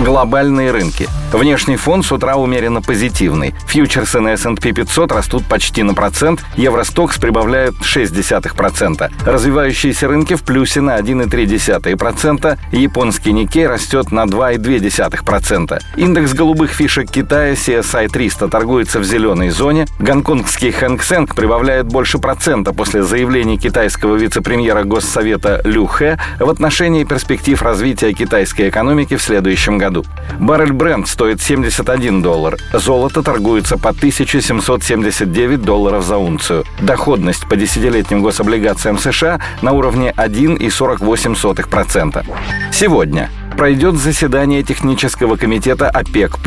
Глобальные рынки. Внешний фон с утра умеренно позитивный. Фьючерсы на S&P 500 растут почти на процент, Евростокс прибавляет 0,6%. Развивающиеся рынки в плюсе на 1,3%, японский Никей растет на 2,2%. Индекс голубых фишек Китая CSI 300 торгуется в зеленой зоне, гонконгский Хэнк Сэнк прибавляет больше процента после заявлений китайского вице-премьера Госсовета Лю Хэ в отношении перспектив развития китайской экономики в следующем году. Баррель Брент стоит 71 доллар. Золото торгуется по 1779 долларов за унцию. Доходность по десятилетним гособлигациям США на уровне 1,48%. Сегодня пройдет заседание технического комитета ОПЕК+.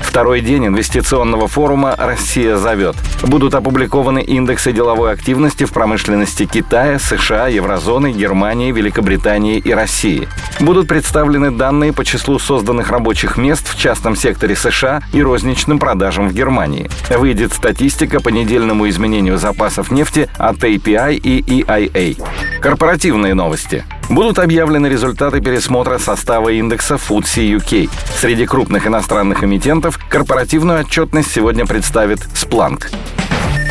Второй день инвестиционного форума «Россия зовет». Будут опубликованы индексы деловой активности в промышленности Китая, США, Еврозоны, Германии, Великобритании и России. Будут представлены данные по числу созданных рабочих мест в частном секторе США и розничным продажам в Германии. Выйдет статистика по недельному изменению запасов нефти от API и EIA. Корпоративные новости. Будут объявлены результаты пересмотра состава индекса FTSE UK. Среди крупных иностранных эмитентов корпоративную отчетность сегодня представит Splunk.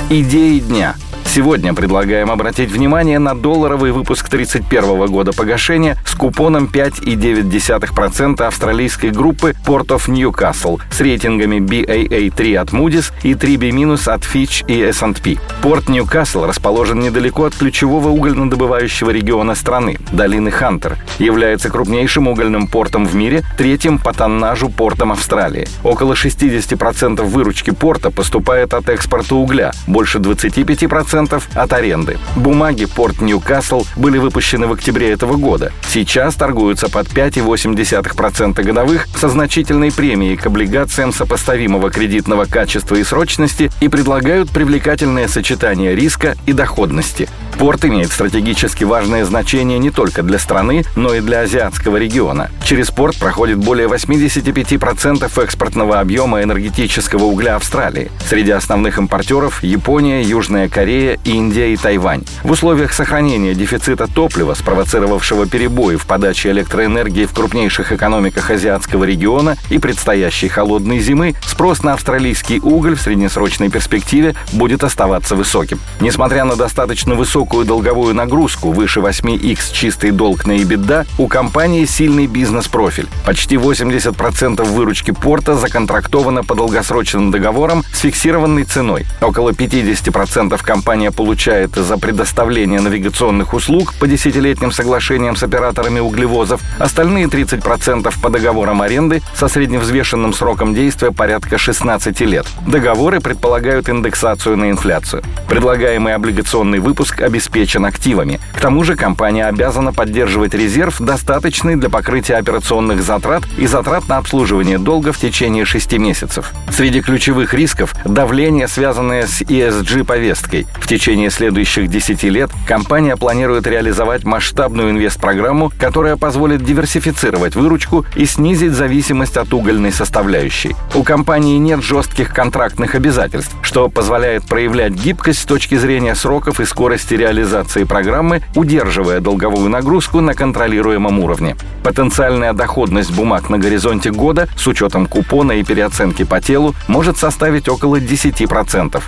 Идеи дня – Сегодня предлагаем обратить внимание на долларовый выпуск 31 года погашения с купоном 5,9% австралийской группы Port of Newcastle с рейтингами BAA3 от Moody's и 3B- от Fitch и S&P. Порт Ньюкасл расположен недалеко от ключевого угольнодобывающего региона страны – долины Хантер. Является крупнейшим угольным портом в мире, третьим по тоннажу портом Австралии. Около 60% выручки порта поступает от экспорта угля, больше 25% 10% от аренды. Бумаги порт Ньюкасл были выпущены в октябре этого года. Сейчас торгуются под 5,8% годовых со значительной премией к облигациям сопоставимого кредитного качества и срочности и предлагают привлекательное сочетание риска и доходности. Порт имеет стратегически важное значение не только для страны, но и для азиатского региона. Через порт проходит более 85% экспортного объема энергетического угля Австралии. Среди основных импортеров – Япония, Южная Корея, Индия и Тайвань. В условиях сохранения дефицита топлива, спровоцировавшего перебои в подаче электроэнергии в крупнейших экономиках азиатского региона и предстоящей холодной зимы, спрос на австралийский уголь в среднесрочной перспективе будет оставаться высоким. Несмотря на достаточно высокую долговую нагрузку, выше 8x чистый долг на EBITDA, у компании сильный бизнес-профиль. Почти 80% выручки порта законтрактовано по долгосрочным договорам с фиксированной ценой. Около 50% компании компания получает за предоставление навигационных услуг по десятилетним соглашениям с операторами углевозов, остальные 30% по договорам аренды со средневзвешенным сроком действия порядка 16 лет. Договоры предполагают индексацию на инфляцию. Предлагаемый облигационный выпуск обеспечен активами. К тому же компания обязана поддерживать резерв, достаточный для покрытия операционных затрат и затрат на обслуживание долга в течение 6 месяцев. Среди ключевых рисков – давление, связанное с ESG-повесткой. В течение следующих 10 лет компания планирует реализовать масштабную инвестпрограмму, которая позволит диверсифицировать выручку и снизить зависимость от угольной составляющей. У компании нет жестких контрактных обязательств, что позволяет проявлять гибкость с точки зрения сроков и скорости реализации программы, удерживая долговую нагрузку на контролируемом уровне. Потенциальная доходность бумаг на горизонте года с учетом купона и переоценки по телу может составить около 10%.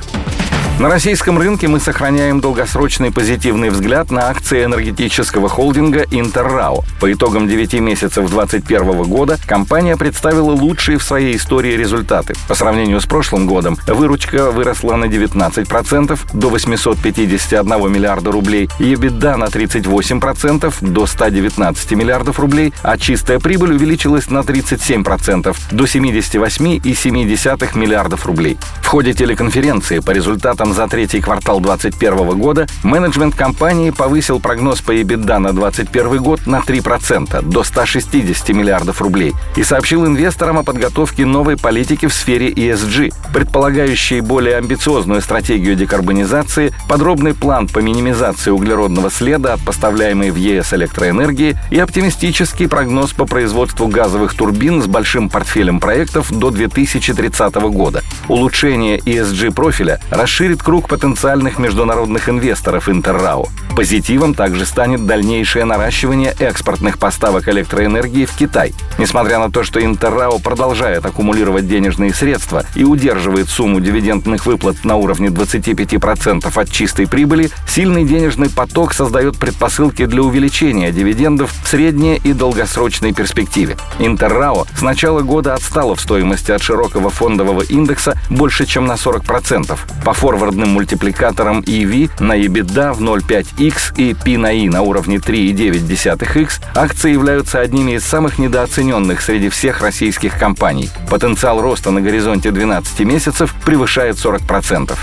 На российском рынке мы сохраняем долгосрочный позитивный взгляд на акции энергетического холдинга «Интеррао». По итогам 9 месяцев 2021 года компания представила лучшие в своей истории результаты. По сравнению с прошлым годом выручка выросла на 19% до 851 миллиарда рублей, EBITDA на 38% до 119 миллиардов рублей, а чистая прибыль увеличилась на 37% до 78,7 миллиардов рублей. В ходе телеконференции по результатам результатам за третий квартал 2021 года менеджмент компании повысил прогноз по EBITDA на 2021 год на 3% до 160 миллиардов рублей и сообщил инвесторам о подготовке новой политики в сфере ESG, предполагающей более амбициозную стратегию декарбонизации, подробный план по минимизации углеродного следа от поставляемой в ЕС электроэнергии и оптимистический прогноз по производству газовых турбин с большим портфелем проектов до 2030 года. Улучшение ESG профиля расширит расширит круг потенциальных международных инвесторов Интеррау. Позитивом также станет дальнейшее наращивание экспортных поставок электроэнергии в Китай. Несмотря на то, что Интеррау продолжает аккумулировать денежные средства и удерживает сумму дивидендных выплат на уровне 25% от чистой прибыли, сильный денежный поток создает предпосылки для увеличения дивидендов в средней и долгосрочной перспективе. Интеррао с начала года отстала в стоимости от широкого фондового индекса больше, чем на 40%. По форвардным мультипликаторам EV на EBITDA в 0,5x и P на I на уровне 3,9x акции являются одними из самых недооцененных среди всех российских компаний. Потенциал роста на горизонте 12 месяцев превышает 40%.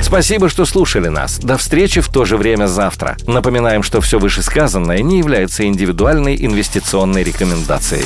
Спасибо, что слушали нас. До встречи в то же время завтра. Напоминаем, что все вышесказанное не является индивидуальной инвестиционной рекомендацией.